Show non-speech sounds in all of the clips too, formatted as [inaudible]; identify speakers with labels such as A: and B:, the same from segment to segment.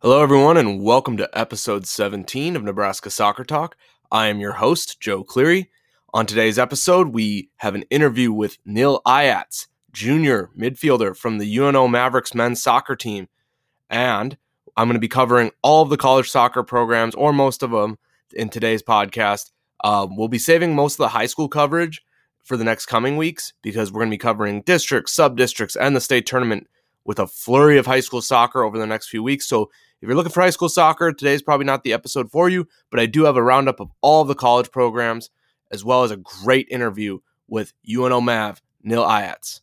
A: Hello, everyone, and welcome to episode 17 of Nebraska Soccer Talk. I am your host, Joe Cleary. On today's episode, we have an interview with Nil Ayats, junior midfielder from the UNO Mavericks men's soccer team. And I'm going to be covering all of the college soccer programs, or most of them, in today's podcast. Uh, we'll be saving most of the high school coverage for the next coming weeks because we're going to be covering districts, sub districts, and the state tournament with a flurry of high school soccer over the next few weeks. So if you're looking for high school soccer, today's probably not the episode for you, but I do have a roundup of all of the college programs, as well as a great interview with UNO Mav, Nil Ayats.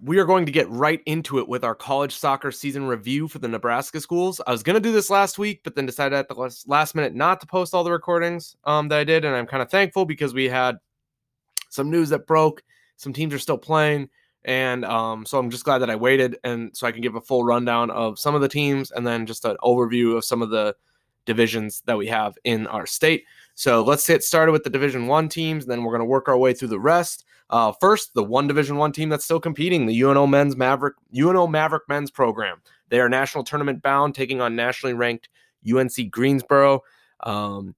A: We are going to get right into it with our college soccer season review for the Nebraska schools. I was going to do this last week, but then decided at the last minute not to post all the recordings um, that I did. And I'm kind of thankful because we had some news that broke. Some teams are still playing. And um, so I'm just glad that I waited. And so I can give a full rundown of some of the teams and then just an overview of some of the divisions that we have in our state. So let's get started with the Division One teams. And then we're going to work our way through the rest. Uh, first, the one Division One team that's still competing, the UNO Men's Maverick UNO Maverick Men's Program. They are national tournament bound, taking on nationally ranked UNC Greensboro. Um,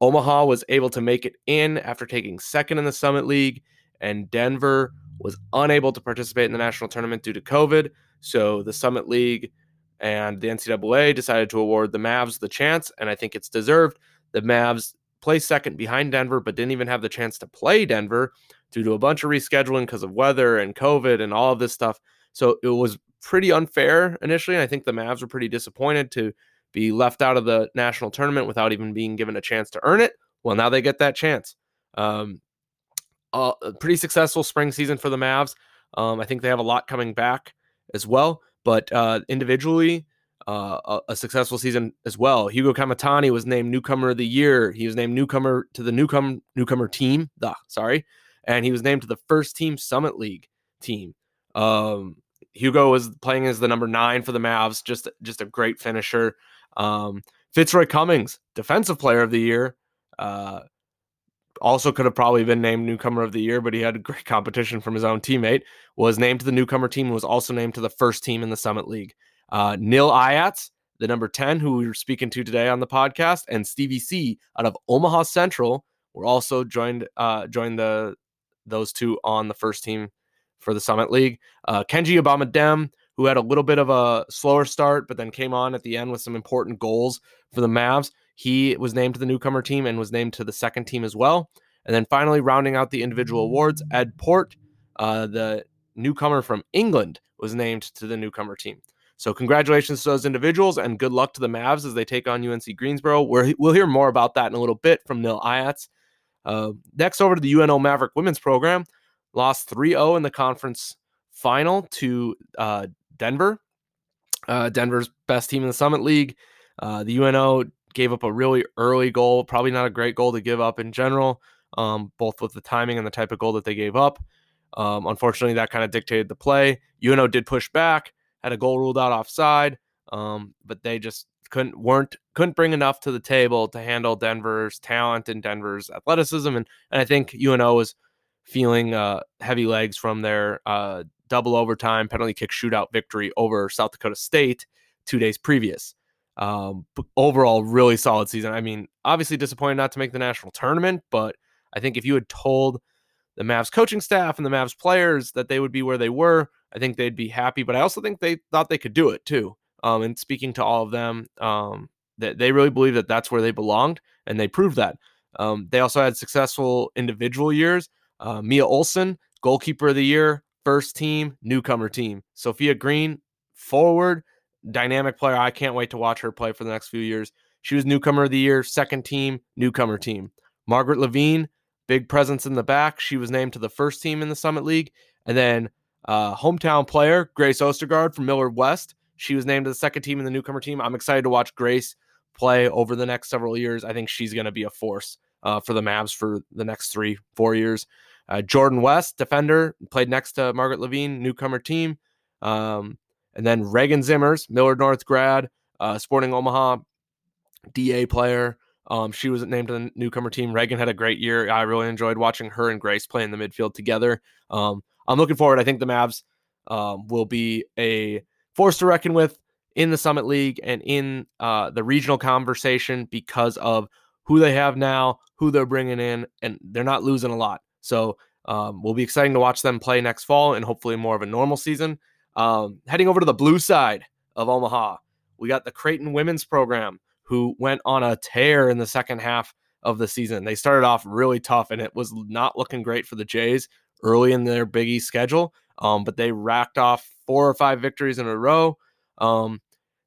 A: Omaha was able to make it in after taking second in the Summit League, and Denver was unable to participate in the national tournament due to COVID. So the Summit League and the NCAA decided to award the Mavs the chance, and I think it's deserved. The Mavs placed second behind Denver, but didn't even have the chance to play Denver due to a bunch of rescheduling because of weather and COVID and all of this stuff. So it was pretty unfair initially. And I think the Mavs were pretty disappointed to be left out of the national tournament without even being given a chance to earn it. Well, now they get that chance. Um, a pretty successful spring season for the Mavs. Um, I think they have a lot coming back as well. But uh, individually, uh, a, a, successful season as well. Hugo Kamatani was named newcomer of the year. He was named newcomer to the newcomer newcomer team. The sorry, and he was named to the first team Summit League team. Um, Hugo was playing as the number nine for the Mavs, just just a great finisher. Um, Fitzroy Cummings, defensive player of the year, uh, also could have probably been named newcomer of the year, but he had great competition from his own teammate. Was named to the newcomer team and was also named to the first team in the Summit League. Uh, Nil Ayats, the number 10, who we were speaking to today on the podcast, and Stevie C out of Omaha Central were also joined uh, joined the those two on the first team for the Summit League. Uh, Kenji Mboma Dem, who had a little bit of a slower start, but then came on at the end with some important goals for the Mavs. He was named to the newcomer team and was named to the second team as well. And then finally, rounding out the individual awards, Ed Port, uh, the newcomer from England, was named to the newcomer team. So congratulations to those individuals and good luck to the Mavs as they take on UNC Greensboro. we will hear more about that in a little bit from Nil Ayats. Uh, next, over to the UNO Maverick women's program, lost 3 0 in the conference final to uh, Denver. Uh, Denver's best team in the Summit League. Uh, the UNO gave up a really early goal, probably not a great goal to give up in general, um, both with the timing and the type of goal that they gave up. Um, unfortunately, that kind of dictated the play. UNO did push back, had a goal ruled out offside, um, but they just couldn't weren't couldn't bring enough to the table to handle Denver's talent and Denver's athleticism, and, and I think UNO was feeling uh, heavy legs from their uh, double overtime penalty kick shootout victory over South Dakota State two days previous. Um, overall, really solid season. I mean, obviously disappointed not to make the national tournament, but I think if you had told the Mavs coaching staff and the Mavs players that they would be where they were, I think they'd be happy. But I also think they thought they could do it too. Um, and speaking to all of them, um, that they really believe that that's where they belonged, and they proved that. Um, they also had successful individual years. Uh, Mia Olson, goalkeeper of the year, first team, newcomer team. Sophia Green, forward, dynamic player. I can't wait to watch her play for the next few years. She was newcomer of the year, second team, newcomer team. Margaret Levine, big presence in the back. She was named to the first team in the Summit League. And then uh, hometown player, Grace Ostergaard from Millard West. She was named to the second team in the newcomer team. I'm excited to watch Grace play over the next several years. I think she's going to be a force uh, for the Mavs for the next three, four years. Uh, Jordan West, defender, played next to Margaret Levine, newcomer team. Um, and then Reagan Zimmers, Millard North grad, uh, Sporting Omaha, DA player. Um, she was named to the newcomer team. Reagan had a great year. I really enjoyed watching her and Grace play in the midfield together. Um, I'm looking forward. I think the Mavs um, will be a force to reckon with in the Summit League and in uh, the regional conversation because of who they have now, who they're bringing in, and they're not losing a lot. So um, will be exciting to watch them play next fall and hopefully more of a normal season. Um, heading over to the blue side of Omaha, we got the Creighton women's program who went on a tear in the second half of the season. They started off really tough and it was not looking great for the Jays early in their Big East schedule, um, but they racked off four or five victories in a row. Um,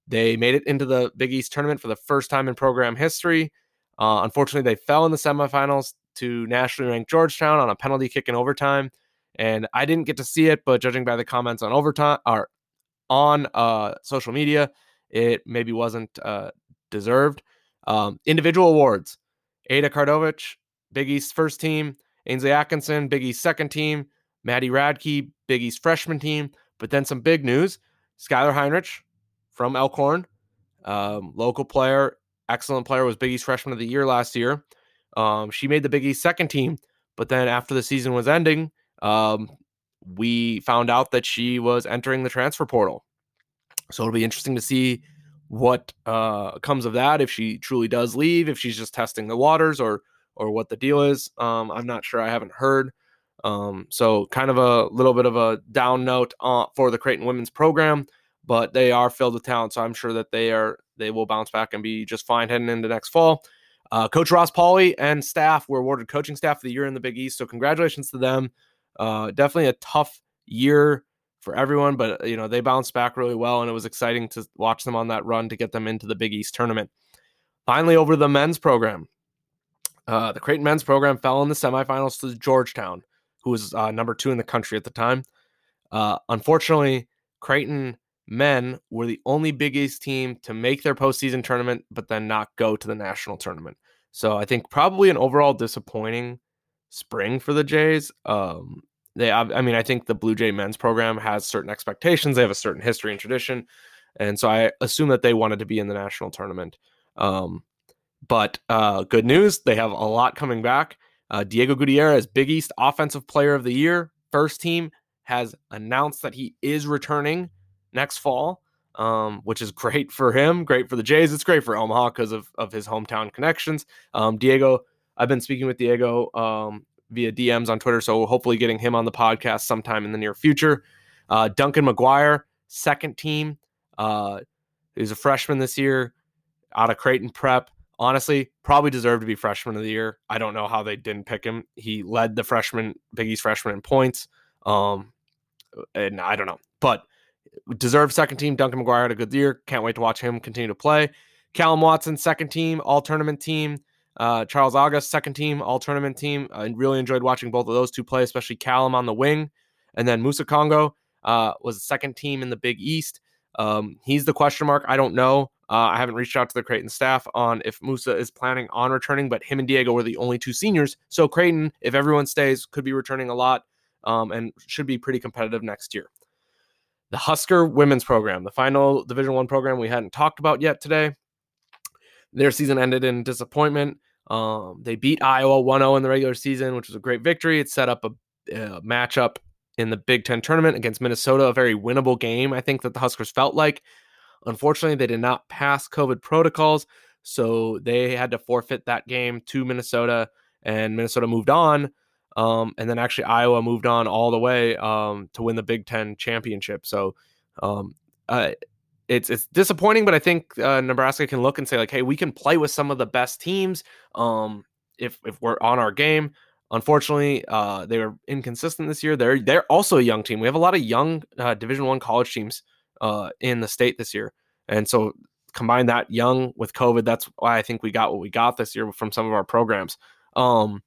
A: they made it into the Big East tournament for the first time in program history. Uh, unfortunately, they fell in the semifinals to nationally ranked Georgetown on a penalty kick in overtime. And I didn't get to see it, but judging by the comments on overtime or on uh, social media, it maybe wasn't uh, deserved. Um, individual awards: Ada Kardovich, Big East first team; Ainsley Atkinson, Big East second team; Maddie Radke, Big East freshman team. But then some big news: Skylar Heinrich from Elkhorn, um, local player, excellent player, was Big East freshman of the year last year. Um, she made the Big East second team, but then after the season was ending, um, we found out that she was entering the transfer portal. So it'll be interesting to see what uh, comes of that. If she truly does leave, if she's just testing the waters, or or what the deal is. Um, I'm not sure. I haven't heard. Um, so kind of a little bit of a down note uh, for the Creighton women's program, but they are filled with talent. So I'm sure that they are they will bounce back and be just fine heading into next fall. Uh, Coach Ross Pauley and staff were awarded coaching staff of the year in the Big East. So congratulations to them. Uh, definitely a tough year for everyone, but you know they bounced back really well, and it was exciting to watch them on that run to get them into the Big East tournament. Finally, over to the men's program. Uh, the Creighton men's program fell in the semifinals to Georgetown, who was uh, number two in the country at the time. Uh, unfortunately, Creighton men were the only Big East team to make their postseason tournament, but then not go to the national tournament. So I think probably an overall disappointing spring for the Jays. Um, they, I mean, I think the Blue Jay men's program has certain expectations. They have a certain history and tradition, and so I assume that they wanted to be in the national tournament. Um, but uh, good news, they have a lot coming back. Uh, Diego Gutierrez, Big East Offensive Player of the Year, first team, has announced that he is returning next fall, um, which is [laughs] great for him, great for the Jays. It's great for Omaha because of, of his hometown connections. Um, Diego, I've been speaking with Diego um, via DMs on Twitter, so hopefully getting him on the podcast sometime in the near future. Uh, Duncan McGuire, second team. Uh, he's a freshman this year out of Creighton Prep. Honestly, probably deserved to be freshman of the year. I don't know how they didn't pick him. He led the freshman, Big East freshman in points. Um, and I don't know, but deserved second team. Duncan McGuire had a good year. Can't wait to watch him continue to play. Callum Watson, second team, all tournament team. Uh, Charles August, second team, all tournament team. I really enjoyed watching both of those two play, especially Callum on the wing. And then Musa Congo uh, was second team in the Big East. Um, he's the question mark. I don't know. Uh, I haven't reached out to the Creighton staff on if Musa is planning on returning, but him and Diego were the only two seniors. So Creighton, if everyone stays, could be returning a lot um, and should be pretty competitive next year the Husker women's program, the final Division One program we hadn't talked about yet today. Their season ended in disappointment. Um, they beat Iowa 1-0 in the regular season, which was a great victory. It set up a, a matchup in the Big Ten tournament against Minnesota, a very winnable game. I think that the Huskers felt like. Unfortunately, they did not pass COVID protocols, so they had to forfeit that game to Minnesota, and Minnesota moved on. Um, and then actually Iowa moved on all the way um, to win the Big Ten championship. So um, uh, it's it's disappointing, but I think uh, Nebraska can look and say like, hey, we can play with some of the best teams um, if if we're on our game. Unfortunately, uh, they were inconsistent this year. They're they're also a young team. We have a lot of young uh, Division One college teams uh, in the state this year, and so combine that young with COVID. That's why I think we got what we got this year from some of our programs. Um,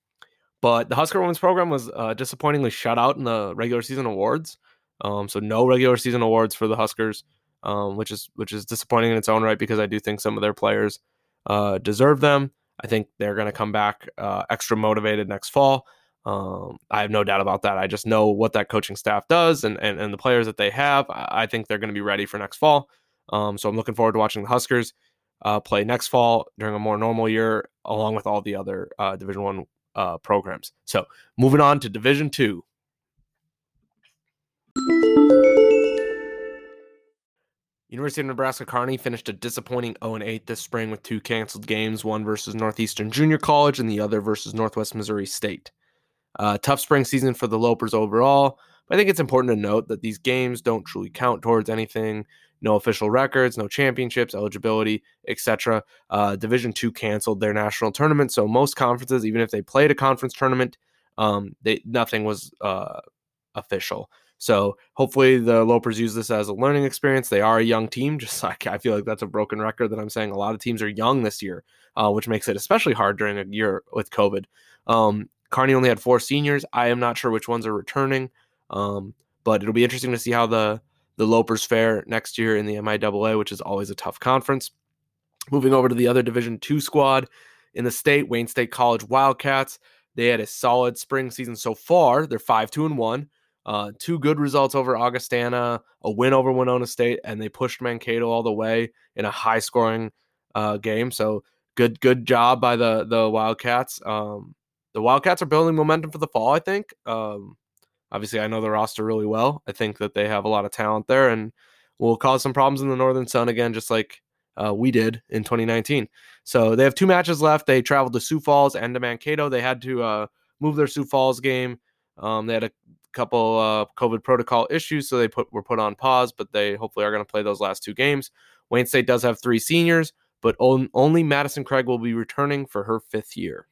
A: but the Husker women's program was uh, disappointingly shut out in the regular season awards. Um, so no regular season awards for the Huskers, um, which is which is disappointing in its own right because I do think some of their players uh, deserve them. I think they're going to come back uh, extra motivated next fall. Um, I have no doubt about that. I just know what that coaching staff does and and, and the players that they have. I think they're going to be ready for next fall. Um, so I'm looking forward to watching the Huskers uh, play next fall during a more normal year, along with all the other uh, Division One uh, programs. So moving on to Division Two. University of Nebraska Kearney finished a disappointing 0 8 this spring with two canceled games, one versus Northeastern Junior College and the other versus Northwest Missouri State. Uh, tough spring season for the Lopers overall, but I think it's important to note that these games don't truly count towards anything. No official records, no championships, eligibility, etc. Uh, Division two canceled their national tournament, so most conferences, even if they played a conference tournament, um, they nothing was uh, official. So hopefully the Lopers use this as a learning experience. They are a young team, [laughs] just like I feel like that's a broken record that I'm saying. A lot of teams are young this year, uh, which makes it especially hard during a year with COVID. Um, Kearney only had four seniors. I am not sure which ones are returning, um, but it'll be interesting to see how the the Lopers fare next year in the MIAA, which is always a tough conference. Moving over to the other Division two squad in the state, Wayne State College Wildcats. They had a solid spring season so far. They're five two and one. Uh, two good results over Augustana, a win over Winona State, and they pushed Mankato all the way in a high scoring uh, game. So good, good job by the the Wildcats. Um, the Wildcats are building momentum for the fall. I think. Um, obviously, I know the roster really well. I think that they have a lot of talent there, and will cause some problems in the Northern Sun again, just like uh, we did in 2019. So they have two matches left. They traveled to Sioux Falls and to Mankato. They had to uh, move their Sioux Falls game. Um, they had a couple uh, COVID protocol issues, so they put were put on pause. But they hopefully are going to play those last two games. Wayne State does have three seniors, but on, only Madison Craig will be returning for her fifth year.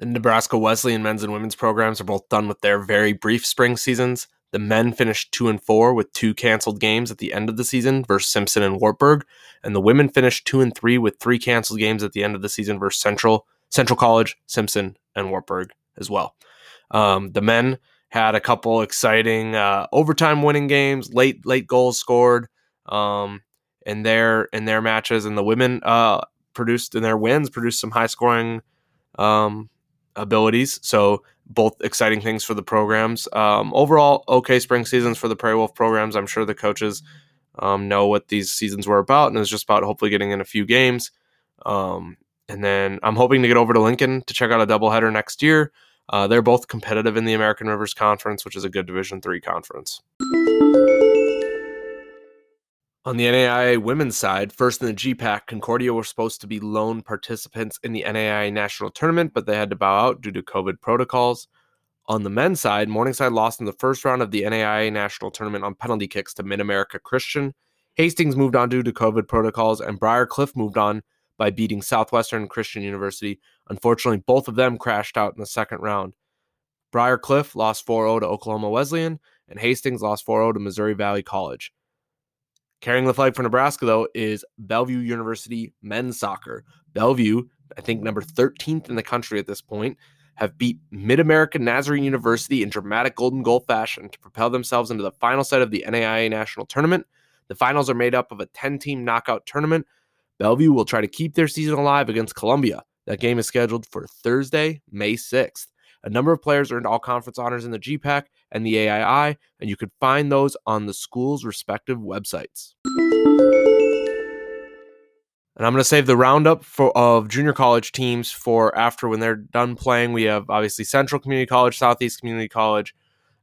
A: The Nebraska Wesleyan men's and women's programs are both done with their very brief spring seasons. The men finished two and four with two canceled games at the end of the season versus Simpson and Wartburg, and the women finished two and three with three canceled games at the end of the season versus Central, Central College, Simpson, and Wartburg as well. Um, the men had a couple exciting uh, overtime winning games, late late goals scored um, in their in their matches, and the women uh, produced in their wins produced some high scoring um, abilities. So both exciting things for the programs. Um, overall, okay spring seasons for the Prairie Wolf programs. I'm sure the coaches um, know what these seasons were about, and it's just about hopefully getting in a few games. Um, and then I'm hoping to get over to Lincoln to check out a doubleheader next year. Uh, they're both competitive in the American Rivers Conference, which is a good Division three conference. On the NAIA women's side, first in the GPAC, Concordia were supposed to be lone participants in the NAIA national tournament, but they had to bow out due to COVID protocols. On the men's side, Morningside lost in the first round of the NAIA national tournament on penalty kicks to Mid America Christian. Hastings moved on due to COVID protocols, and Briar Cliff moved on by beating Southwestern Christian University. Unfortunately, both of them crashed out in the second round. Briar Cliff lost 4 0 to Oklahoma Wesleyan, and Hastings lost 4 0 to Missouri Valley College. Carrying the flag for Nebraska, though, is Bellevue University men's soccer. Bellevue, I think number 13th in the country at this point, have beat Mid American Nazarene University in dramatic golden goal fashion to propel themselves into the final set of the NAIA National Tournament. The finals are made up of a 10 team knockout tournament Bellevue will try to keep their season alive against Columbia. That game is scheduled for Thursday, May 6th. A number of players earned all conference honors in the GPAC and the AII, and you can find those on the school's respective websites. And I'm going to save the roundup for, of junior college teams for after when they're done playing. We have obviously Central Community College, Southeast Community College,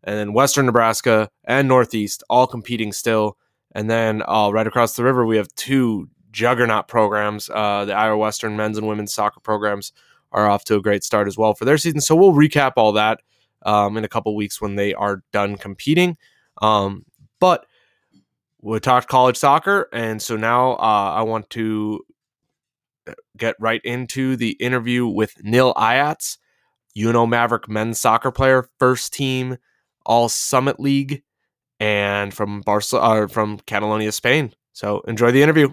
A: and then Western Nebraska and Northeast all competing still. And then uh, right across the river, we have two juggernaut programs. Uh, the Iowa Western men's and women's soccer programs are off to a great start as well for their season. So we'll recap all that um, in a couple weeks when they are done competing. Um, but we talked college soccer, and so now uh, I want to get right into the interview with Nil Ayats, UNO Maverick men's soccer player, first team All Summit League, and from Barcelona, uh, from Catalonia, Spain. So enjoy the interview.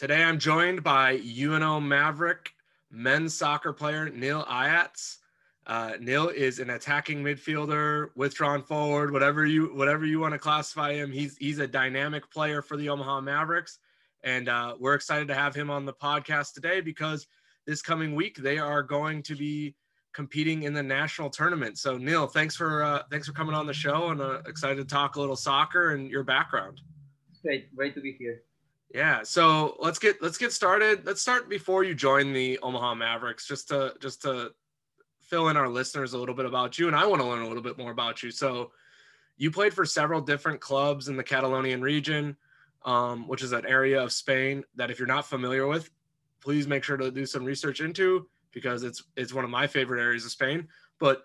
A: Today I'm joined by UNO Maverick men's soccer player Nil Ayats. Uh, Nil is an attacking midfielder, withdrawn forward, whatever you whatever you want to classify him. He's he's a dynamic player for the Omaha Mavericks, and uh, we're excited to have him on the podcast today because this coming week they are going to be competing in the national tournament. So Neil, thanks for uh, thanks for coming on the show, and uh, excited to talk a little soccer and your background.
B: Great, great to be here.
A: Yeah, so let's get let's get started. Let's start before you join the Omaha Mavericks, just to just to fill in our listeners a little bit about you, and I want to learn a little bit more about you. So, you played for several different clubs in the Catalonian region, um, which is an area of Spain that if you're not familiar with, please make sure to do some research into because it's it's one of my favorite areas of Spain. But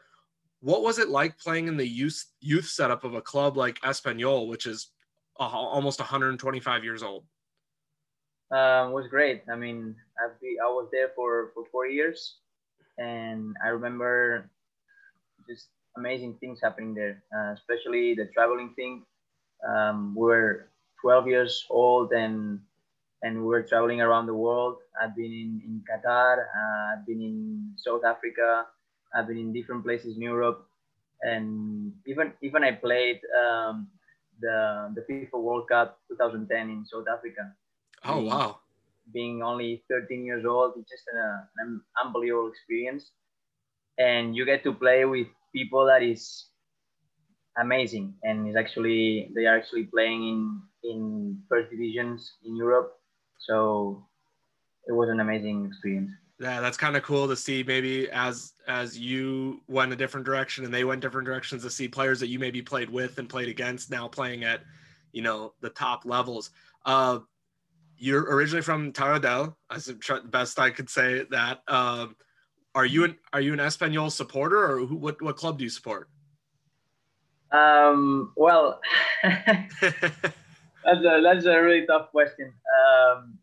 A: what was it like playing in the youth youth setup of a club like Espanyol, which is uh, almost 125 years old?
B: Um, was great. I mean, I, I was there for, for four years, and I remember just amazing things happening there, uh, especially the traveling thing. Um, we were 12 years old and and we were traveling around the world. I've been in, in Qatar, uh, I've been in South Africa, I've been in different places in Europe, and even even I played um, the the FIFA World Cup 2010 in South Africa.
A: Oh being, wow!
B: Being only 13 years old, it's just an, an unbelievable experience, and you get to play with people that is amazing, and is actually they are actually playing in in first divisions in Europe so it was an amazing experience.
A: Yeah, that's kind of cool to see. Maybe as as you went a different direction and they went different directions, to see players that you maybe played with and played against now playing at, you know, the top levels. Uh, you're originally from Taradell. As best I could say that. Um, are you an are you an Espanyol supporter or who, what what club do you support?
B: Um, well, [laughs] that's a that's a really tough question. Um,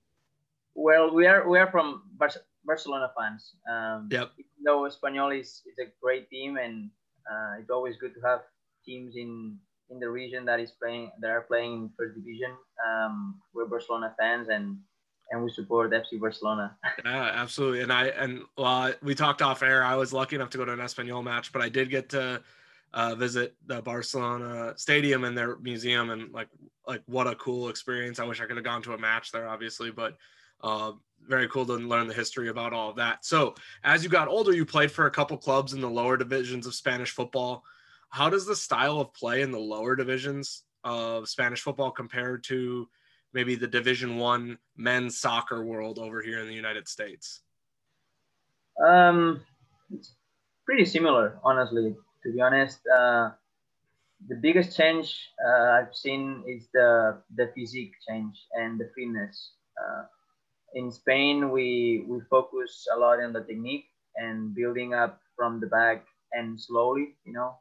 B: well, we are we are from Bar- Barcelona fans. Um,
A: yep.
B: Though Espanyol is, is a great team, and uh, it's always good to have teams in in the region that is playing that are playing in first division. Um, we're Barcelona fans, and and we support FC Barcelona. [laughs]
A: yeah, absolutely. And I and well, we talked off air. I was lucky enough to go to an Espanyol match, but I did get to uh, visit the Barcelona stadium and their museum and like like what a cool experience. I wish I could have gone to a match there, obviously, but uh, very cool to learn the history about all of that. So as you got older, you played for a couple clubs in the lower divisions of Spanish football. How does the style of play in the lower divisions of Spanish football compare to maybe the Division One men's soccer world over here in the United States?
B: Um, it's pretty similar, honestly to be honest. Uh, the biggest change uh, I've seen is the the physique change and the fitness. Uh, in Spain, we we focus a lot on the technique and building up from the back and slowly, you know,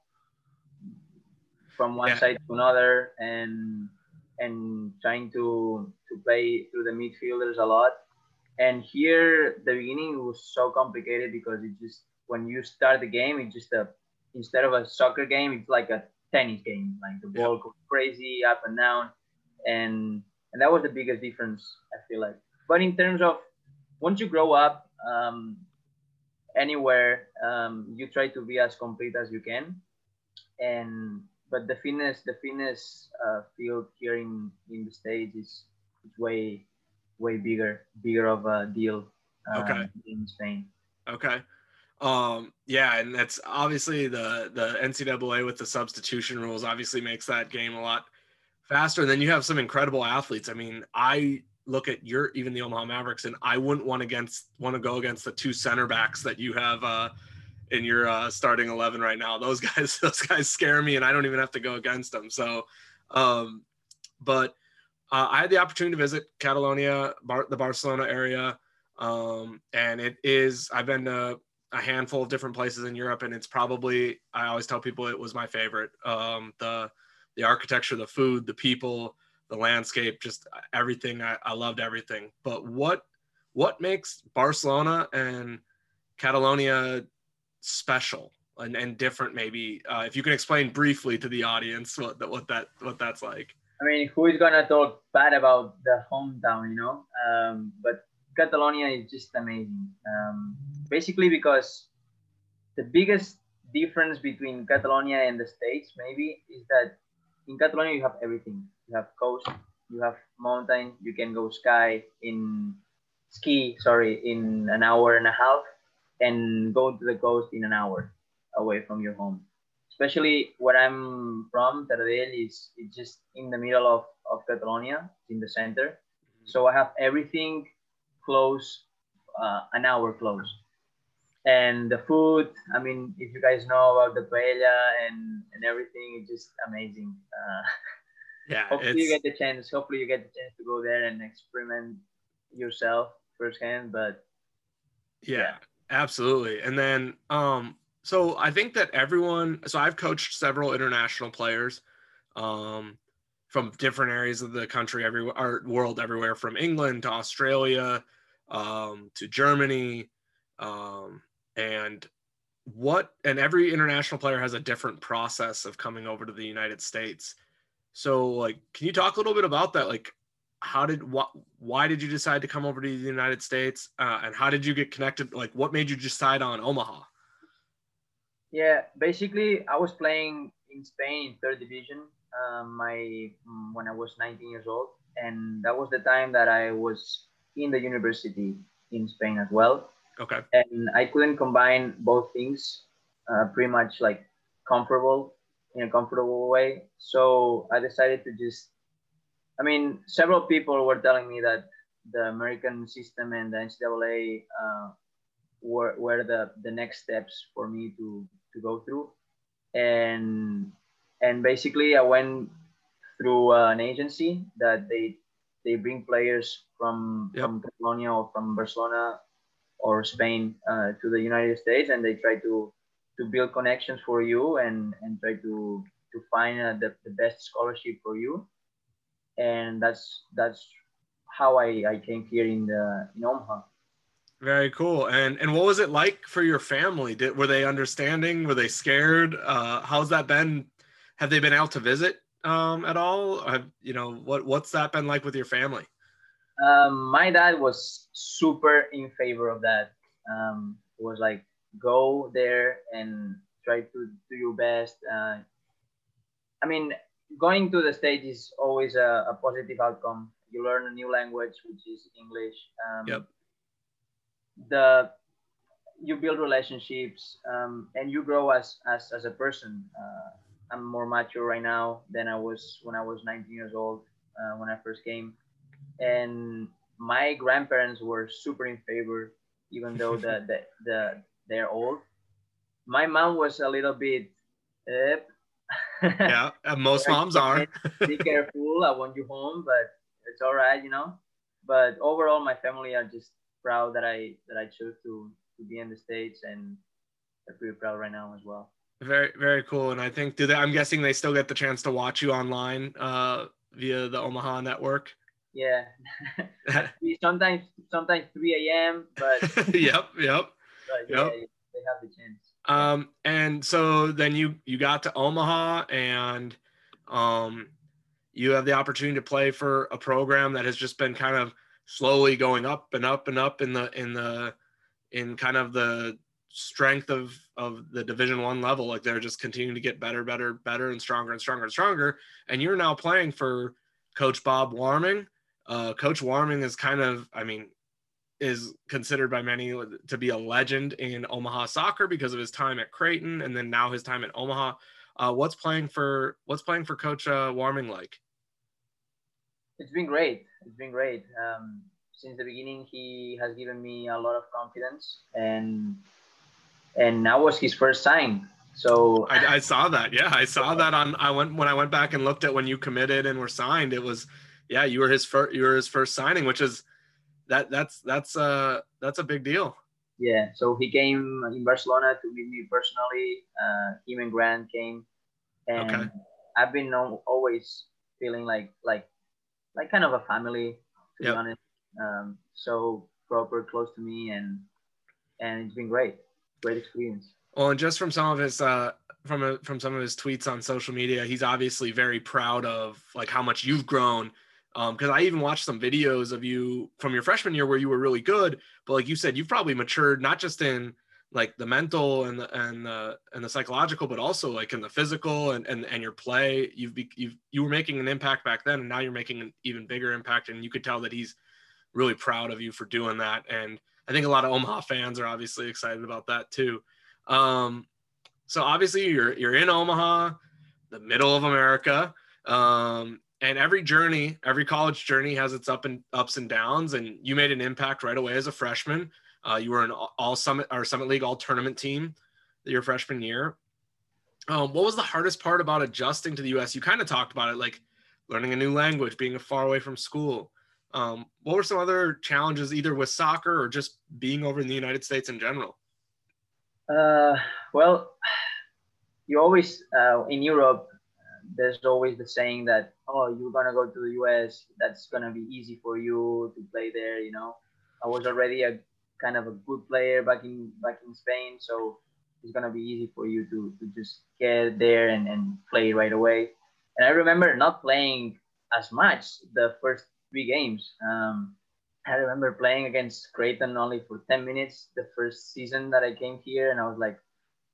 B: from one yeah. side to another, and and trying to to play through the midfielders a lot. And here, the beginning was so complicated because it just when you start the game, it's just a instead of a soccer game, it's like a tennis game. Like the ball yeah. goes crazy up and down, and and that was the biggest difference I feel like. But in terms of once you grow up, um, anywhere, um, you try to be as complete as you can, and but the fitness the fitness uh, field here in in the states is, is way way bigger bigger of a deal
A: uh, okay.
B: in Spain.
A: Okay. Um, yeah, and that's obviously the the NCAA with the substitution rules obviously makes that game a lot faster. And then you have some incredible athletes. I mean, I look at your even the Omaha Mavericks, and I wouldn't want against want to go against the two center backs that you have uh, in your uh, starting eleven right now. Those [laughs] guys, those guys scare me, and I don't even have to go against them. So, um, but uh, I had the opportunity to visit Catalonia, Bar- the Barcelona area, um, and it is. I've been to a handful of different places in Europe, and it's probably I always tell people it was my favorite. Um, the the architecture, the food, the people, the landscape, just everything. I, I loved everything. But what what makes Barcelona and Catalonia special and, and different? Maybe uh, if you can explain briefly to the audience what that what that what that's like.
B: I mean, who is gonna talk bad about the hometown, you know? Um, but Catalonia is just amazing. Um, basically, because the biggest difference between Catalonia and the States maybe is that in Catalonia you have everything. You have coast, you have mountain, you can go sky in ski, sorry, in an hour and a half and go to the coast in an hour away from your home. Especially where I'm from, Taradell is it's just in the middle of, of Catalonia, in the center. So I have everything close, uh, an hour close and the food i mean if you guys know about the paella and and everything it's just amazing uh,
A: yeah [laughs]
B: hopefully it's... you get the chance hopefully you get the chance to go there and experiment yourself firsthand but
A: yeah, yeah absolutely and then um so i think that everyone so i've coached several international players um from different areas of the country everywhere world everywhere from england to australia um to germany um and what and every international player has a different process of coming over to the United States. So like can you talk a little bit about that like how did what why did you decide to come over to the United States uh, and how did you get connected like what made you decide on Omaha?
B: Yeah, basically I was playing in Spain in third division um, my when I was 19 years old and that was the time that I was in the university in Spain as well
A: Okay.
B: And I couldn't combine both things uh, pretty much like comfortable in a comfortable way. So I decided to just, I mean, several people were telling me that the American system and the NCAA uh, were, were the, the next steps for me to, to go through. And, and basically I went through uh, an agency that they, they bring players from, yep. from Catalonia or from Barcelona or Spain uh, to the United States, and they try to to build connections for you and and try to to find uh, the, the best scholarship for you, and that's that's how I, I came here in the in Omaha.
A: Very cool. And and what was it like for your family? Did were they understanding? Were they scared? Uh, how's that been? Have they been out to visit um, at all? Have, you know what what's that been like with your family?
B: Um, my dad was super in favor of that. Um, it was like go there and try to do your best. Uh, I mean, going to the stage is always a, a, positive outcome. You learn a new language, which is English. Um,
A: yep.
B: The you build relationships um, and you grow as as, as a person. Uh, I'm more mature right now than I was when I was 19 years old uh, when I first came and my grandparents were super in favor, even though the, [laughs] the, the they're old. My mom was a little bit. Eh.
A: Yeah, [laughs] most moms are.
B: Be careful. I want you home, but it's all right, you know. But overall, my family are just proud that I that I chose to to be in the states, and they're pretty proud right now as well.
A: Very very cool, and I think do they? I'm guessing they still get the chance to watch you online uh, via the Omaha network.
B: Yeah. [laughs] [laughs] sometimes sometimes 3 a.m. But
A: yep, yep.
B: But yeah, yep. they have the chance.
A: Um, and so then you you got to Omaha and um you have the opportunity to play for a program that has just been kind of slowly going up and up and up in the in the in kind of the strength of of the division one level. Like they're just continuing to get better better better and stronger and stronger and stronger. And you're now playing for coach bob warming. Uh, Coach Warming is kind of, I mean, is considered by many to be a legend in Omaha soccer because of his time at Creighton and then now his time at Omaha. Uh, what's playing for what's playing for Coach uh, Warming like?
B: It's been great. It's been great. Um, since the beginning, he has given me a lot of confidence, and and that was his first sign. So
A: I, I saw that. Yeah, I saw that on. I went when I went back and looked at when you committed and were signed. It was yeah, you were his first you were his first signing, which is that that's that's uh that's a big deal.
B: Yeah, so he came in Barcelona to meet me personally. Uh, him and Grant came, and okay. I've been always feeling like like like kind of a family to yep. be honest. Um, so proper, close to me, and and it's been great, great experience.
A: Well, and just from some of his uh, from a, from some of his tweets on social media, he's obviously very proud of like how much you've grown because um, I even watched some videos of you from your freshman year where you were really good, but like you said, you've probably matured not just in like the mental and the and the and the psychological, but also like in the physical and and, and your play. You've you've you were making an impact back then, and now you're making an even bigger impact. And you could tell that he's really proud of you for doing that. And I think a lot of Omaha fans are obviously excited about that too. Um, so obviously you're you're in Omaha, the middle of America. Um, and every journey, every college journey has its up and ups and downs. And you made an impact right away as a freshman. Uh, you were an all summit or summit league all tournament team your freshman year. Um, what was the hardest part about adjusting to the U.S.? You kind of talked about it, like learning a new language, being far away from school. Um, what were some other challenges, either with soccer or just being over in the United States in general?
B: Uh, well, you always uh, in Europe. There's always the saying that oh, you're gonna go to the U.S. That's gonna be easy for you to play there. You know, I was already a kind of a good player back in back in Spain, so it's gonna be easy for you to, to just get there and, and play right away. And I remember not playing as much the first three games. Um, I remember playing against Creighton only for 10 minutes the first season that I came here, and I was like,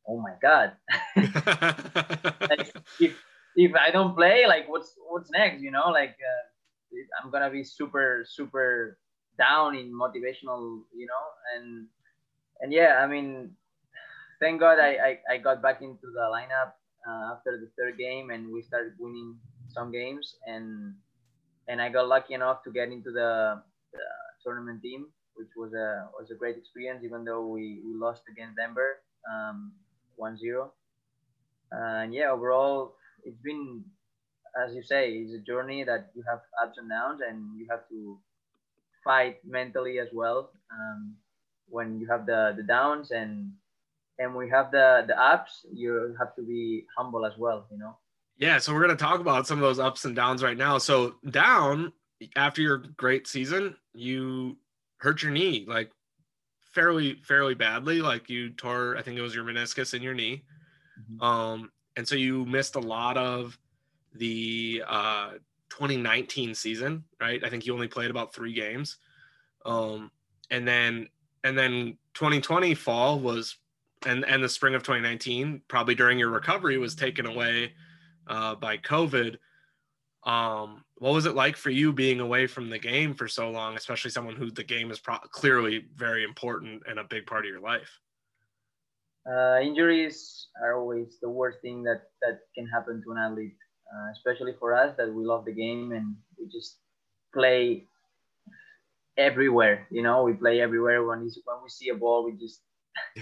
B: oh my God. [laughs] [laughs] like, if, if I don't play, like, what's what's next? You know, like, uh, I'm gonna be super, super down in motivational, you know, and and yeah, I mean, thank God I, I, I got back into the lineup uh, after the third game, and we started winning some games, and and I got lucky enough to get into the, the tournament team, which was a was a great experience, even though we, we lost against Denver um, 1-0. and yeah, overall, it's been, as you say, it's a journey that you have ups and downs, and you have to fight mentally as well um, when you have the the downs and and we have the the ups you have to be humble as well you know?
A: Yeah so we're going to talk about some of those ups and downs right now. So down after your great season you hurt your knee like fairly fairly badly like you tore i think it was your meniscus in your knee. Mm-hmm. um and so you missed a lot of the uh 2019 season, right? I think you only played about three games. Um, and then and then 2020 fall was and and the spring of 2019, probably during your recovery, was taken away uh, by COVID. Um, what was it like for you being away from the game for so long, especially someone who the game is pro- clearly very important and a big part of your life?
B: Uh, injuries are always the worst thing that that can happen to an athlete uh, especially for us that we love the game and we just play everywhere. You know, we play everywhere. When we, when we see a ball, we just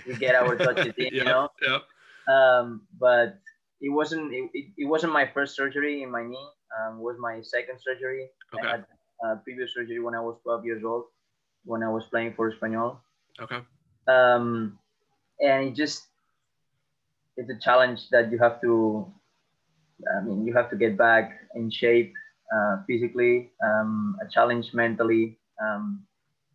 B: we get our [laughs] touches in. yep, you know.
A: Yep.
B: Um, but it wasn't it, it, it, wasn't my first surgery in my knee. Um, was my second surgery.
A: Okay. I had
B: a previous surgery when I was 12 years old, when I was playing for Espanyol.
A: Okay.
B: Um, and it just it's a challenge that you have to I mean, you have to get back in shape uh, physically, um, a challenge mentally. Um,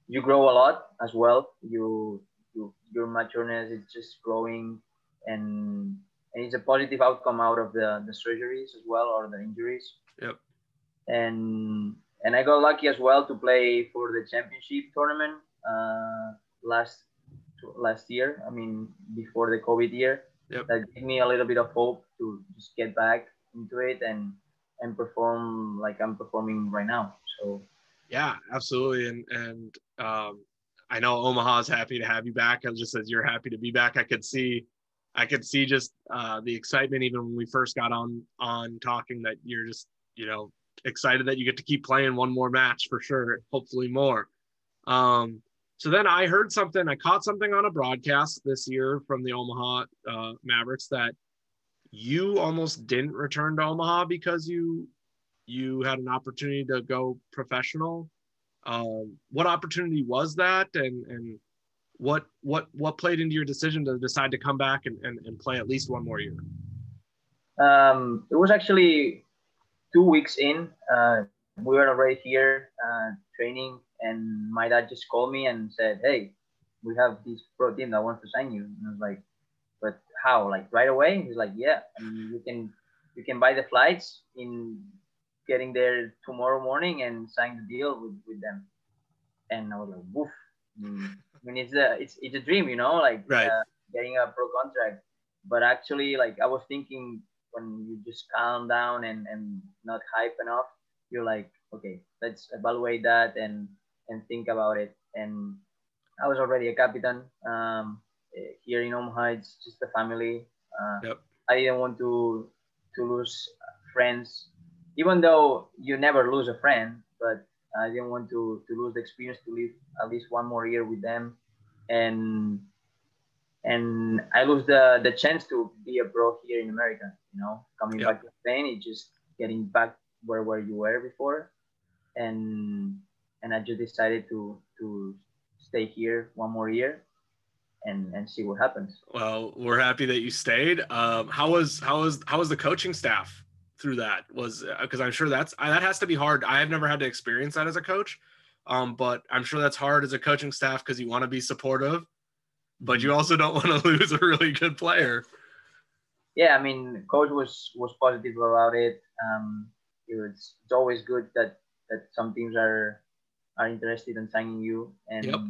B: you grow a lot as well. You, you your matureness is just growing, and, and it's a positive outcome out of the, the surgeries as well or the injuries.
A: Yep.
B: And and I got lucky as well to play for the championship tournament uh, last last year. I mean, before the COVID year.
A: Yep.
B: That gave me a little bit of hope to just get back into it and and perform like I'm performing right now. So
A: yeah, absolutely. And and um, I know Omaha's happy to have you back. And just as you're happy to be back, I could see I could see just uh, the excitement even when we first got on on talking that you're just you know excited that you get to keep playing one more match for sure, hopefully more. Um, so then I heard something, I caught something on a broadcast this year from the Omaha uh, Mavericks that you almost didn't return to Omaha because you you had an opportunity to go professional. Um, what opportunity was that, and and what what what played into your decision to decide to come back and, and, and play at least one more year?
B: Um, it was actually two weeks in. Uh, we were already here uh, training, and my dad just called me and said, "Hey, we have this pro team that wants to sign you." And I was like, "But how? Like right away? He's like, yeah. I mean, you can you can buy the flights in getting there tomorrow morning and sign the deal with, with them. And I was like, woof. I mean, it's a it's it's a dream, you know, like
A: right.
B: uh, getting a pro contract. But actually, like I was thinking when you just calm down and and not hype enough, you're like, okay, let's evaluate that and and think about it. And I was already a captain um, eh, here in Omaha. It's just a family. Uh,
A: yep.
B: I didn't want to to lose friends, even though you never lose a friend. But I didn't want to to lose the experience to live at least one more year with them, and and I lose the the chance to be a pro here in America. You know, coming
A: Yep.
B: back to Spain, it's just getting back where where you were before, and and I just decided to to stay here one more year, and and see what happens.
A: Well, we're happy that you stayed. Um, how was how was how was the coaching staff through that? Was because I'm sure that's that has to be hard. I have never had to experience that as a coach, um, but I'm sure that's hard as a coaching staff because you want to be supportive, but you also don't [laughs] want to lose a really good player.
B: yeah, I mean, coach was was positive about it. Um, it was it's always good that that some teams are are interested in signing you, and
A: Yep.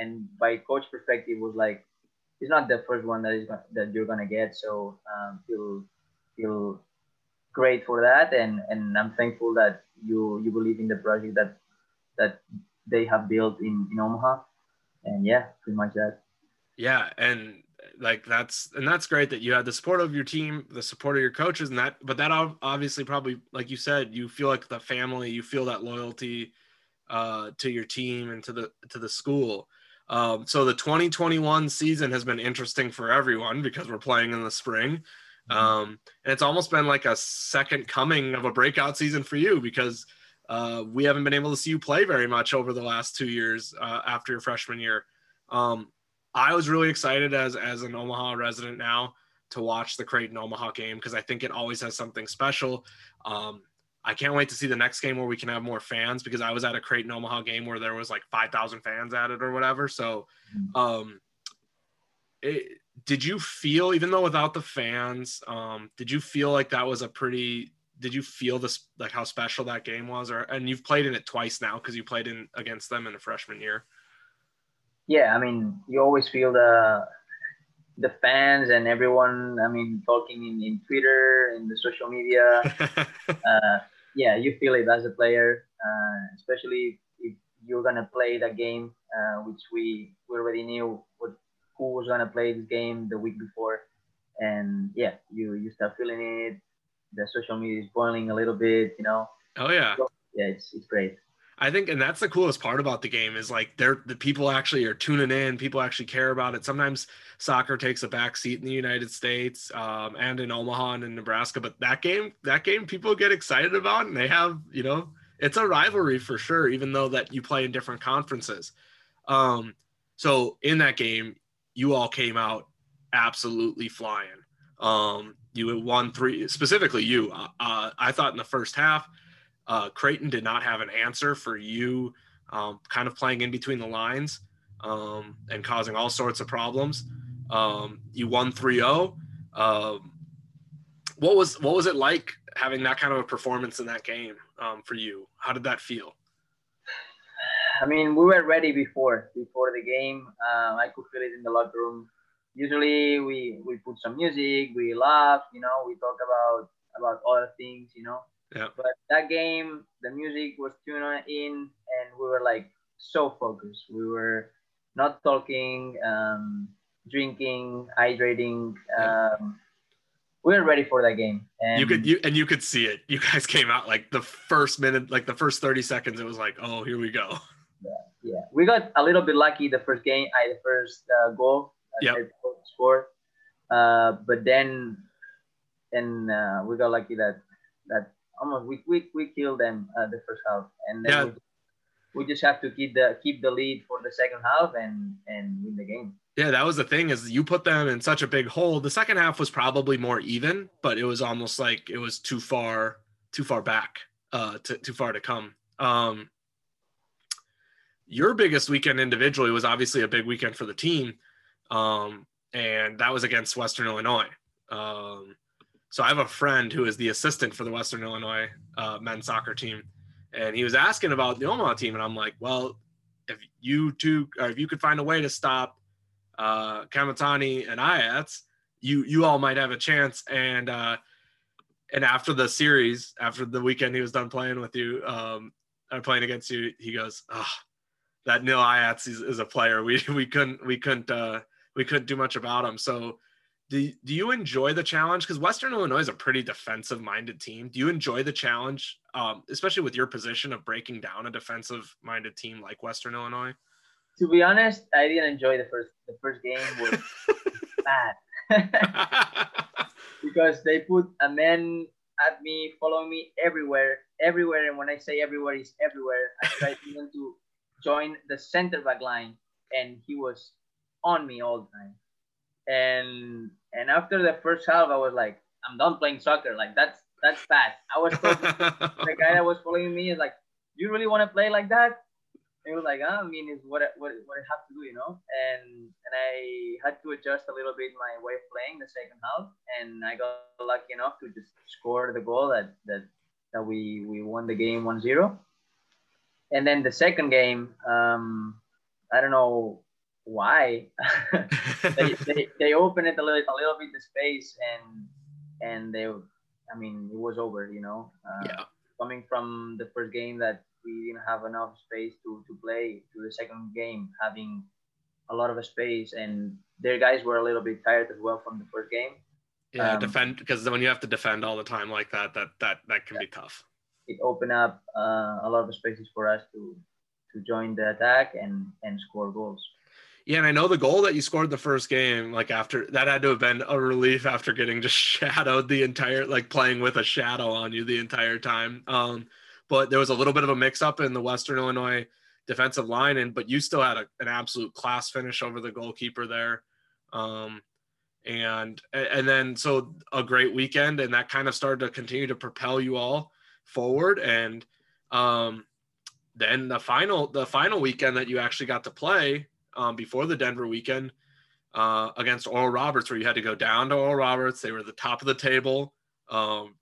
B: and by coach perspective was like, he's not the first one that is that you're gonna get, so um, feel feel great for that, and and I'm thankful that you you believe in the project that that they have built in in Omaha, and yeah, pretty much that.
A: Yeah, and like that's and that's great that you had the support of your team, the support of your coaches, and that. But that obviously probably, like you said, you feel like the family, you feel that loyalty uh, to your team and to the to the school. Um, so the 2021 season has been interesting for everyone because we're playing in the spring. Um, and it's almost been like a second coming of a breakout season for you because uh, we haven't been able to see you play very much over the last two years uh, after your freshman year. Um, I was really excited as as an Omaha resident now to watch the Creighton Omaha game because I think it always has something special. Um, I can't wait to see the next game where we can have more fans because I was at a Creighton Omaha game where there was like 5,000 fans at it or whatever. So, um, it, did you feel, even though without the fans, um, did you feel like that was a pretty, did you feel this, like how special that game was? Or, and you've played in it twice now because you played in against them in a freshman year.
B: yeah, I mean, you always feel the the fans and everyone. I mean, talking in, in Twitter in the social media. [laughs] uh, yeah, you feel it as a player, uh, especially if you're gonna play the game, uh, which we we already knew what who was gonna play this game the week before, and yeah, you you start feeling it. The social media is boiling a little bit, you know.
A: oh yeah.
B: Yeah, it's it's great.
A: I think, and that's the coolest part about the game is like they're the people actually are tuning in. People actually care about it. Sometimes soccer takes a back seat in the United States um, and in Omaha and in Nebraska, but that game, that game, people get excited about, and they have, you know, it's a rivalry for sure. Even though that you play in different conferences. Um, so in that game, you all came out absolutely flying. Um, you won three, specifically you. Uh, uh, I thought in the first half uh, Creighton did not have an answer for you, um, kind of playing in between the lines um, and causing all sorts of problems. Um, you won 3-0. Um, what was what was it like having that kind of a performance in that game um, for you? How did that feel?
B: I mean, we were ready before before the game. Uh, I could feel it in the locker room. Usually, we we put some music, we laugh, you know, we talk about about other things, you know.
A: Yeah.
B: But that game, the music was tuned in, and we were like so focused. We were not talking, um, drinking, hydrating. Um, we were ready for that game. And
A: you could you and you could see it. You guys [laughs] came out like the first minute, like the first 30 seconds, it was like, oh, here we go. [laughs]
B: yeah, we got a little bit lucky the first game, I the first uh, goal, uh,
A: Yep.
B: score. Uh, but then, and uh, we got lucky that that almost we we, we killed them uh, the first half, and then
A: Yeah.
B: we, we just have to keep the keep the lead for the second half and and win the game.
A: Yeah, that was the thing is you put them in such a big hole. The second half was probably more even, but it was almost like it was too far, too far back, uh, to, too far to come. Um, your biggest weekend individually was obviously a big weekend for the team, um, and that was against Western Illinois. Um, so I have a friend who is the assistant for the Western Illinois uh, men's soccer team, and he was asking about the Omaha team, and I'm like, well, if you two, or if you could find a way to stop uh, Kamatani and Ayats, you you all might have a chance. And uh, and after the series, after the weekend he was done playing with you, um, playing against you, he goes, "Ah, oh, that Nil Ayats is, is, a player. We we couldn't we couldn't uh, we couldn't do much about him." So. Do, do you enjoy the challenge? Because Western Illinois is a pretty defensive minded team. Do you enjoy the challenge, um, especially with your position of breaking down a defensive minded team like Western Illinois?
B: To be honest, I didn't enjoy the first the first game was [laughs] bad [laughs] because they put a man at me, following me everywhere, everywhere. And when I say everywhere, is everywhere. I tried even to join the center back line, and he was on me all the time. And and after the first half, I was like, I'm done playing soccer. Like that's that's bad. I was [laughs] the guy that was following me is like, you really want to play like that? it was like, oh, I mean, it's what what what I have to do, you know. And and I had to adjust a little bit my way of playing the second half, and I got lucky enough to just score the goal that that that we we won the game 1-0. And then the second game, um, I don't know why [laughs] they, they they opened it a little a little bit the space and and they I mean it was over, you know.
A: Uh, yeah.
B: Coming from the first game that we didn't have enough space to, to play to the second game, having a lot of space, and their guys were a little bit tired as well from the first game.
A: Yeah, um, defend because when you have to defend all the time like that, that that that can yeah. be tough.
B: It opened up uh, a lot of spaces for us to to join the attack and and score goals.
A: Yeah, and I know the goal that you scored the first game, like after that had to have been a relief after getting just [laughs] shadowed the entire, like playing with a shadow on you the entire time. Um, but there was a little bit of a mix up in the Western Illinois defensive line, and but you still had a, an absolute class finish over the goalkeeper there. Um, and and then so a great weekend, and that kind of started to continue to propel you all forward. And um, then the final the final weekend that you actually got to play um, before the Denver weekend uh, against Oral Roberts, where you had to go down to Oral Roberts. They were the top of the table. Um,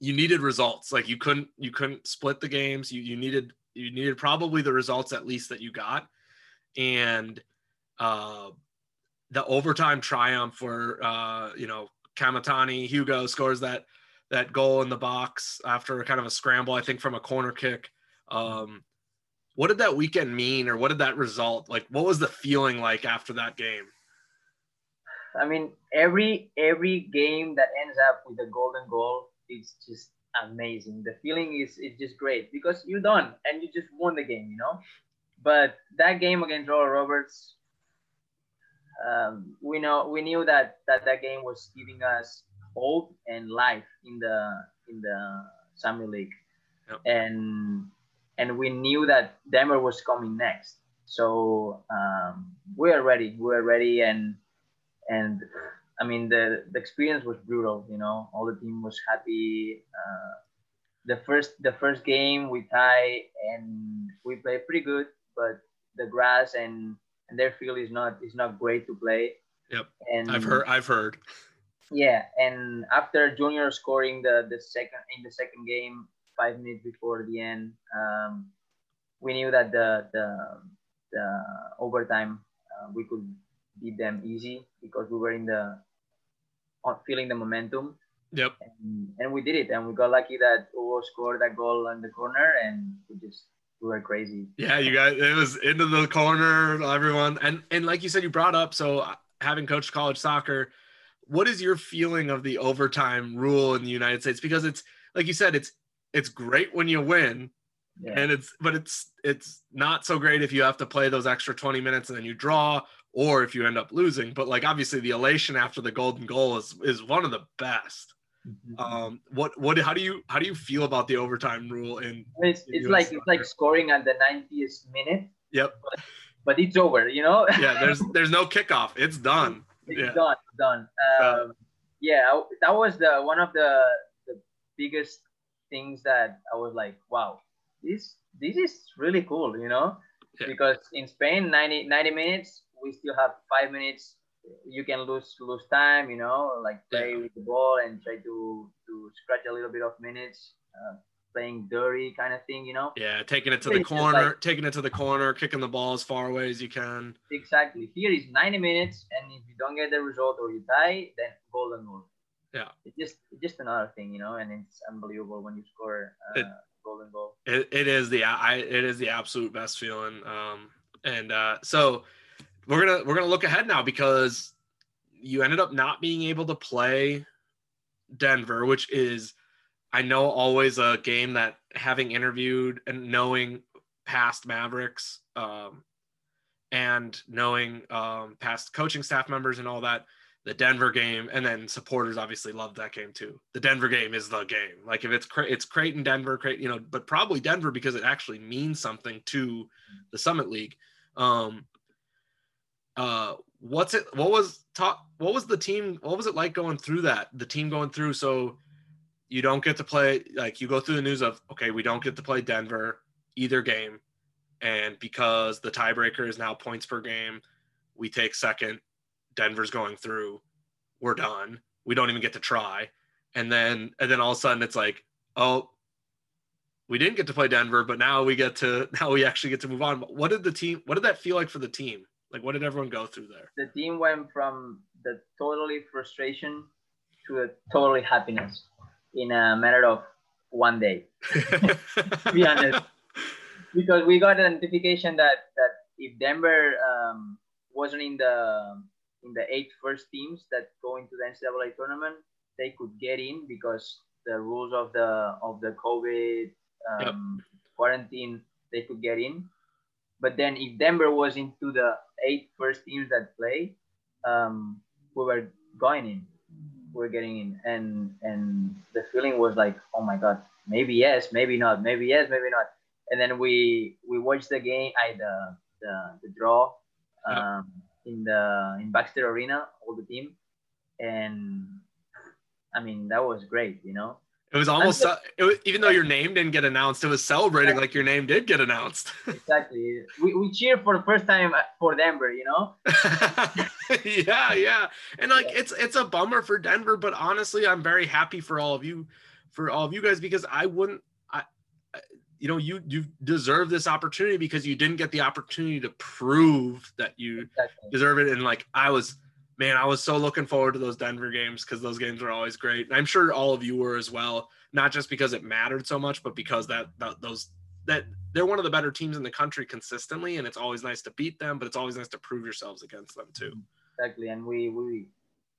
A: you needed results. Like you couldn't you couldn't split the games. You you needed you needed probably the results at least that you got, and uh, the overtime triumph for uh, you know Kamatani Hugo scores that that goal in the box after kind of a scramble, I think from a corner kick. Um, what did that weekend mean, or what did that result like? What was the feeling like after that game?
B: I mean, every every game that ends up with a golden goal it's just amazing. The feeling is is just great because you're done and you just won the game, you know. But that game against Oral Roberts, um, we know we knew that that that game was giving us hope and life in the in the Summit League, yep. and and we knew that Denver was coming next. So um, we are ready. We are ready, and and I mean, the, the experience was brutal. You know, all the team was happy. Uh, the first the first game we tie and we play pretty good, but the grass and and their field is not is not great to play.
A: Yep. And I've heard I've heard.
B: Yeah, and after Junior scoring the the second in the second game, five minutes before the end, um, we knew that the the the overtime uh, we could beat them easy because we were in the feeling the momentum.
A: Yep.
B: And, and, we did it, and we got lucky that Hugo scored that goal on the corner, and we just we were crazy.
A: Yeah, you guys, it was into the corner, everyone, and and like you said, you brought up so uh, having coached college soccer, what is your feeling of the overtime rule in the United States? Because it's like you said, it's it's great when you win, yeah. and it's but it's it's not so great if you have to play those extra 20 minutes and then you draw or if you end up losing. But like obviously the elation after the golden goal is is one of the best. Mm-hmm. Um, what what how do you how do you feel about the overtime rule in?
B: It's in it's like soccer? it's like scoring at the 90th minute.
A: Yep.
B: But, but it's over, you know.
A: yeah, there's [laughs] there's no kickoff. It's done.
B: It's
A: yeah.
B: done. Done. Um, yeah, that was the one of the the biggest things that I was like, wow, this this is really cool, you know. Yeah. Because in Spain, 90, 90 minutes we still have five minutes. You can lose lose time, you know, like play yeah. with the ball and try to to scratch a little bit of minutes. Uh, playing dirty kind of thing, you know.
A: Yeah, taking it to the corner, like, taking it to the corner, kicking the ball as far away as you can.
B: Exactly. Here is 90 minutes, and if you don't get the result or you tie, then golden goal.
A: Yeah.
B: It's just it's just another thing, you know, and it's unbelievable when you score uh, it, golden goal.
A: It, it is the I it is the absolute best feeling. Um, and uh, so we're gonna we're gonna look ahead now because you ended up not being able to play Denver, which is I know always a game that having interviewed and knowing past Mavericks um, and knowing um, past coaching staff members and all that, the Denver game, and then supporters obviously love that game too. The Denver game is the game. Like if it's it's Creighton, Denver, Creighton, you know, but probably Denver because it actually means something to the Summit League. Um, uh, what's it? What was top? What was the team? What was it like going through that? The team going through so you don't get to play like you go through the news of okay we don't get to play denver either game and because the tiebreaker is now points per game we take second denver's going through we're done. We don't even get to try. And then and then all of a sudden it's like oh we didn't get to play denver but now we get to [laughs] now we actually get to move on. What did the team what did that feel like for the team? Like what did everyone go through there?
B: The team went from the totally frustration to a totally happiness in a matter of one day. [laughs] to be honest, because we got a notification that that if Denver um, wasn't in the in the eight first teams that go into the NCAA tournament, they could get in because the rules of the of the COVID um, yep. quarantine, they could get in. But then if Denver was into the eight first teams that play, um, we were going in we're getting in and and the feeling was like oh my god maybe yes maybe not maybe yes maybe not and then we we watched the game i the the, the draw um, in the in baxter arena all the team and i mean that was great you know
A: it was almost it was, even though your name didn't get announced, it was celebrating like your name did get announced. [laughs]
B: exactly. We, we cheer for the first time uh, for Denver, you know. [laughs]
A: yeah, yeah, and like yeah. it's it's a bummer for Denver, but honestly, I'm very happy for all of you, for all of you guys, because I wouldn't, you know, you you deserve this opportunity because you didn't get the opportunity to prove that you exactly. deserve it, and like I was man, I was so looking forward to those Denver games because those games were always great. And I'm sure all of you were as well, not just because it mattered so much, but because that, that those that they're one of the better teams in the country consistently, and it's always nice to beat them, but it's always nice to prove yourselves against them too.
B: Exactly, and we we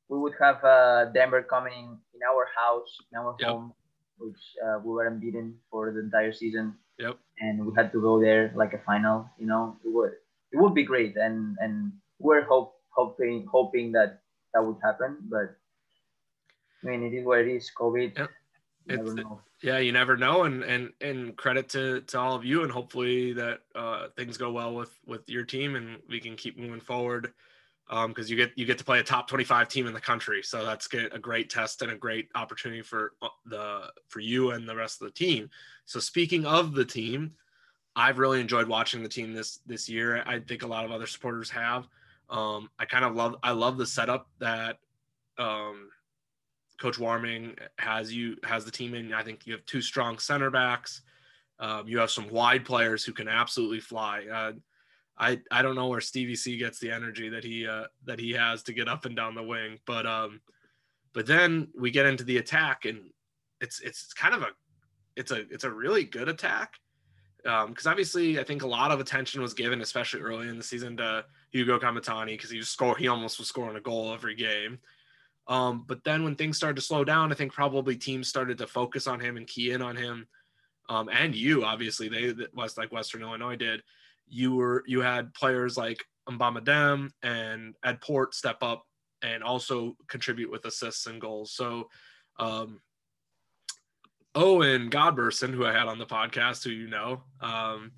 B: we would have uh, Denver coming in our house, in our yep. home, which uh, we were unbeaten for the entire season.
A: Yep.
B: And we had to go there like a final. You know, it would it would be great, and and we're hope hoping hoping that that would happen. But I mean, it is what it is. COVID. Yep.
A: yeah, you never know, and and and credit to to all of you, and hopefully that uh, things go well with with your team, and we can keep moving forward. Because um, you get you get to play a top 25 team in the country, so that's a great test and a great opportunity for uh, the for you and the rest of the team. So speaking of the team, I've really enjoyed watching the team this this year. I think a lot of other supporters have. Um, I kind of love I love the setup that um, Coach Warming has you has the team in. I think you have two strong center backs. Um, you have some wide players who can absolutely fly. Uh, I I don't know where Stevie C gets the energy that he uh, that he has to get up and down the wing, but um, but then we get into the attack and it's it's kind of a it's a it's a really good attack because um, obviously I think a lot of attention was given, especially early in the season, to Hugo Kamatani because he was score he almost was scoring a goal every game. Um, but then when things started to slow down, I think probably teams started to focus on him and key in on him. Um, and you obviously they was like Western Illinois did. You were you had players like Mboma Dem and Ed Port step up and also contribute with assists and goals. So um, Owen Godberson, who I had on the podcast, who you know, um,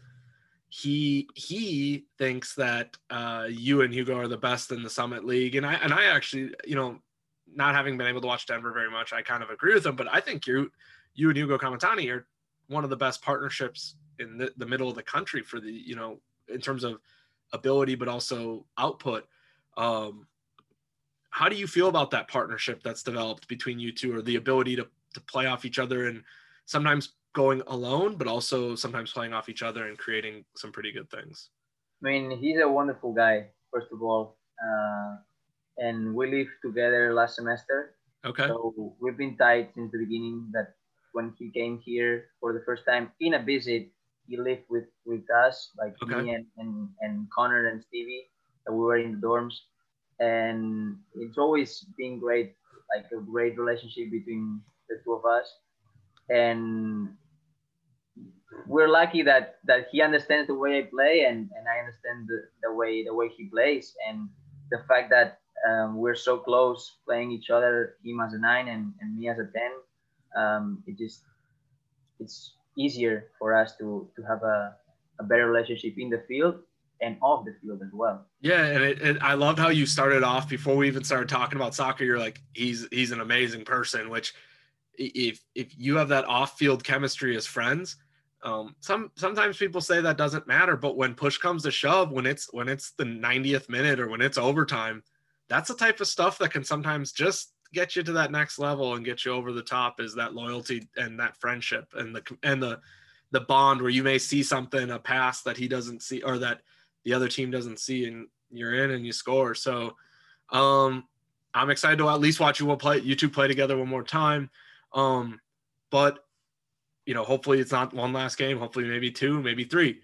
A: he he thinks that uh, you and Hugo are the best in the Summit League, and I and I actually, you know, not having been able to watch Denver very much, I kind of agree with him. But I think you you and Hugo Kamatani are one of the best partnerships in the, the middle of the country for the you know in terms of ability, but also output. Um, how do you feel about that partnership that's developed between you two, or the ability to to play off each other and sometimes going alone, but also sometimes playing off each other and creating some pretty good things.
B: I mean, he's a wonderful guy, first of all. Uh, and we lived together last semester.
A: Okay.
B: So we've been tight since the beginning that when he came here for the first time in a visit, he lived with, with us, like
A: Okay.
B: me and, and, and Connor and Stevie, that we were in the dorms. And it's always been great, like a great relationship between the two of us. And we're lucky that that he understands the way I play and, and I understand the, the way the way he plays and the fact that um, we're so close playing each other, him as a nine and, and me as a ten, um, it just it's easier for us to to have a, a better relationship in the field and off the field as well.
A: Yeah, and it, it, I love how you started off before we even started talking about soccer. You're like, he's he's an amazing person. Which, if if you have that off-field chemistry as friends, um, some sometimes people say that doesn't matter, but when push comes to shove, when it's when it's the 90th minute or when it's overtime, that's the type of stuff that can sometimes just get you to that next level and get you over the top. Is that loyalty and that friendship and the and the the bond where you may see something a pass that he doesn't see or that the other team doesn't see and you're in and you score. So um I'm excited to at least watch you will play you two play together one more time. Um but you know, hopefully it's not one last game, hopefully maybe two, maybe three.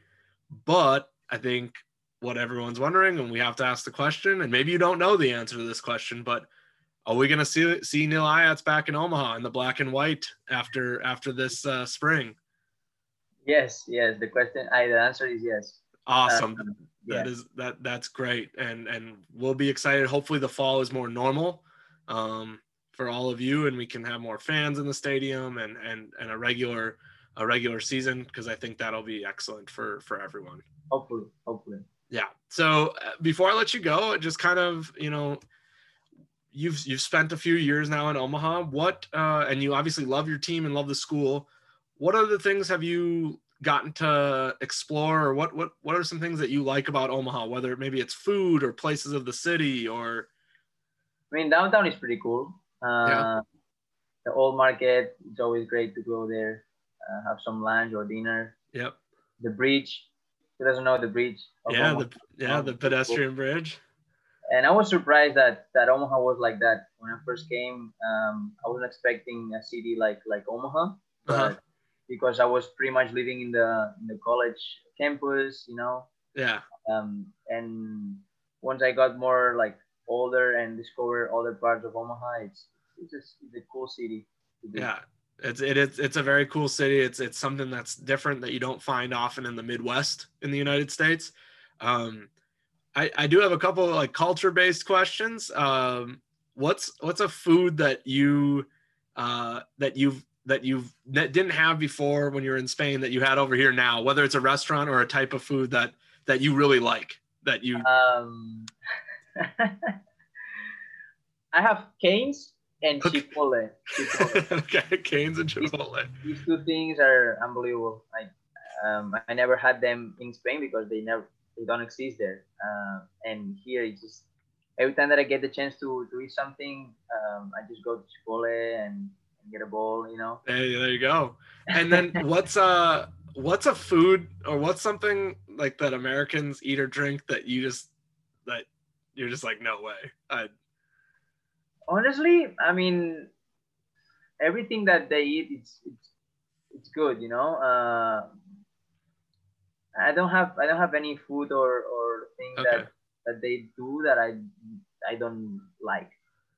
A: But I think what everyone's wondering, and we have to ask the question, and maybe you don't know the answer to this question, but are we gonna see see Nil Ayats back in Omaha in the black and white after after this uh, spring?
B: Yes, yes. The question, I the answer is yes.
A: Awesome.
B: Um,
A: That
B: yeah.
A: is that that's great, and and we'll be excited. Hopefully, the fall is more normal um, for all of you, and we can have more fans in the stadium and and and a regular a regular season because I think that'll be excellent for for everyone.
B: Hopefully, hopefully.
A: Yeah. So uh, before I let you go, just kind of you know, you've you've spent a few years now in Omaha. What uh, and you obviously love your team and love the school. What other things have you gotten to explore, or what what what are some things that you like about Omaha? Whether maybe it's food or places of the city, or
B: I mean, downtown is pretty cool. Uh,
A: Yeah.
B: The old market, it's always great to go there, uh, have some lunch or dinner.
A: yep,
B: The bridge, who doesn't know the bridge?
A: yeah,
B: Omaha?
A: the yeah the pedestrian bridge.
B: And I was surprised that that Omaha was like that when I first came. Um, I wasn't expecting a city like like Omaha, but
A: Uh-huh.
B: because I was pretty much living in the in the college campus, you know.
A: Yeah,
B: Um, and once I got more like older and discovered other parts of Omaha, it's it's just it's a cool city. To be.
A: yeah. It's it, it's it's a very cool city. It's it's something that's different that you don't find often in the Midwest in the United States. Um, I I do have a couple of like culture based questions. Um, what's what's a food that you uh, that you've that you've that didn't have before when you were in Spain that you had over here now? Whether it's a restaurant or a type of food that that you really like that you
B: Um, [laughs] I have Cane's and
A: Okay.
B: chipotle. chipotle. [laughs]
A: okay Cane's and chipotle.
B: These two things are unbelievable. Like um, I never had them in Spain because they never they don't exist there. Uh, and here it's just every time that I get the chance to, to eat something, um, I just go to Chipotle and, and get a bowl. You know.
A: Hey, there you go. [laughs] And then what's uh what's a food or what's something like that Americans eat or drink that you just that you're just like no way. I
B: honestly i mean everything that they eat it's it's, it's good you know uh, i don't have i don't have any food or or thing
A: Okay.
B: that that they do that i i don't like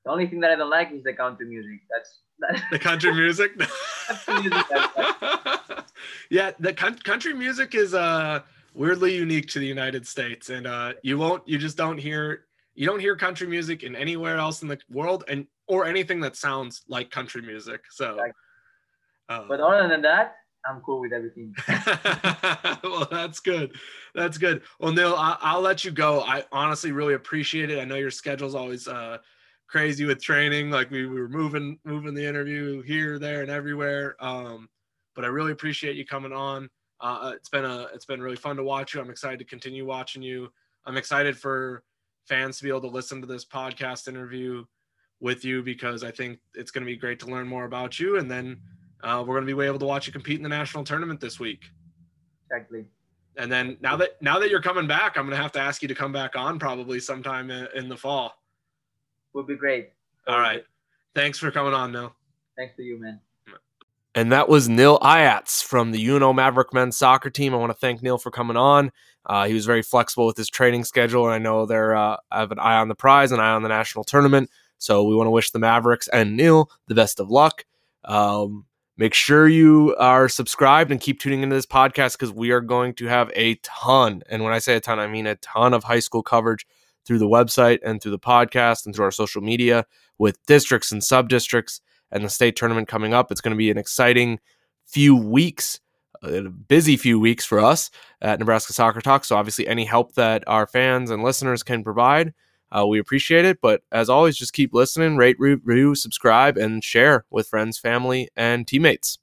B: the only thing that i don't like is the country music that's that's
A: the country music. [laughs]
B: Music, [laughs]
A: yeah, the coun- country music is uh weirdly unique to the United States, and uh you won't you just don't hear you don't hear country music in anywhere else in the world, and or anything that sounds like country music. So.
B: Right.
A: uh,
B: but other than that i'm cool with everything [laughs]
A: well, that's good. That's good. Well, Nil, I- I'll let you go. I honestly really appreciate it. I know your schedule's always uh, crazy with training. Like we, we were moving, moving the interview here, there, and everywhere. Um, but I really appreciate you coming on. Uh, it's been a, it's been really fun to watch you. I'm excited to continue watching you. I'm excited for fans to be able to listen to this podcast interview with you because I think it's going to be great to learn more about you. And then
C: uh, we're going to be able to watch you compete in the national tournament this week.
B: Exactly.
C: And then now that now that you're coming back, I'm going to have to ask you to come back on probably sometime in, in the fall.
B: Would be great.
C: All right. Thanks for coming on, Nil.
B: Thanks to you, man.
A: And that was Nil Ayats from the UNO Maverick men's soccer team. I want to thank Nil for coming on. Uh, he was very flexible with his training schedule, and I know they're uh, have an eye on the prize, an eye on the national tournament. So we want to wish the Mavericks and Nil the best of luck. Um, make sure you are subscribed and keep tuning into this podcast because we are going to have a ton, and when I say a ton, I mean a ton of high school coverage through the website and through the podcast and through our social media with districts and sub districts and the state tournament coming up. It's going to be an exciting few weeks, uh, a busy few weeks for us at Nebraska Soccer Talk. So, obviously, any help that our fans and listeners can provide, uh, we appreciate it. But as always, just keep listening, rate, review, subscribe, and share with friends, family, and teammates.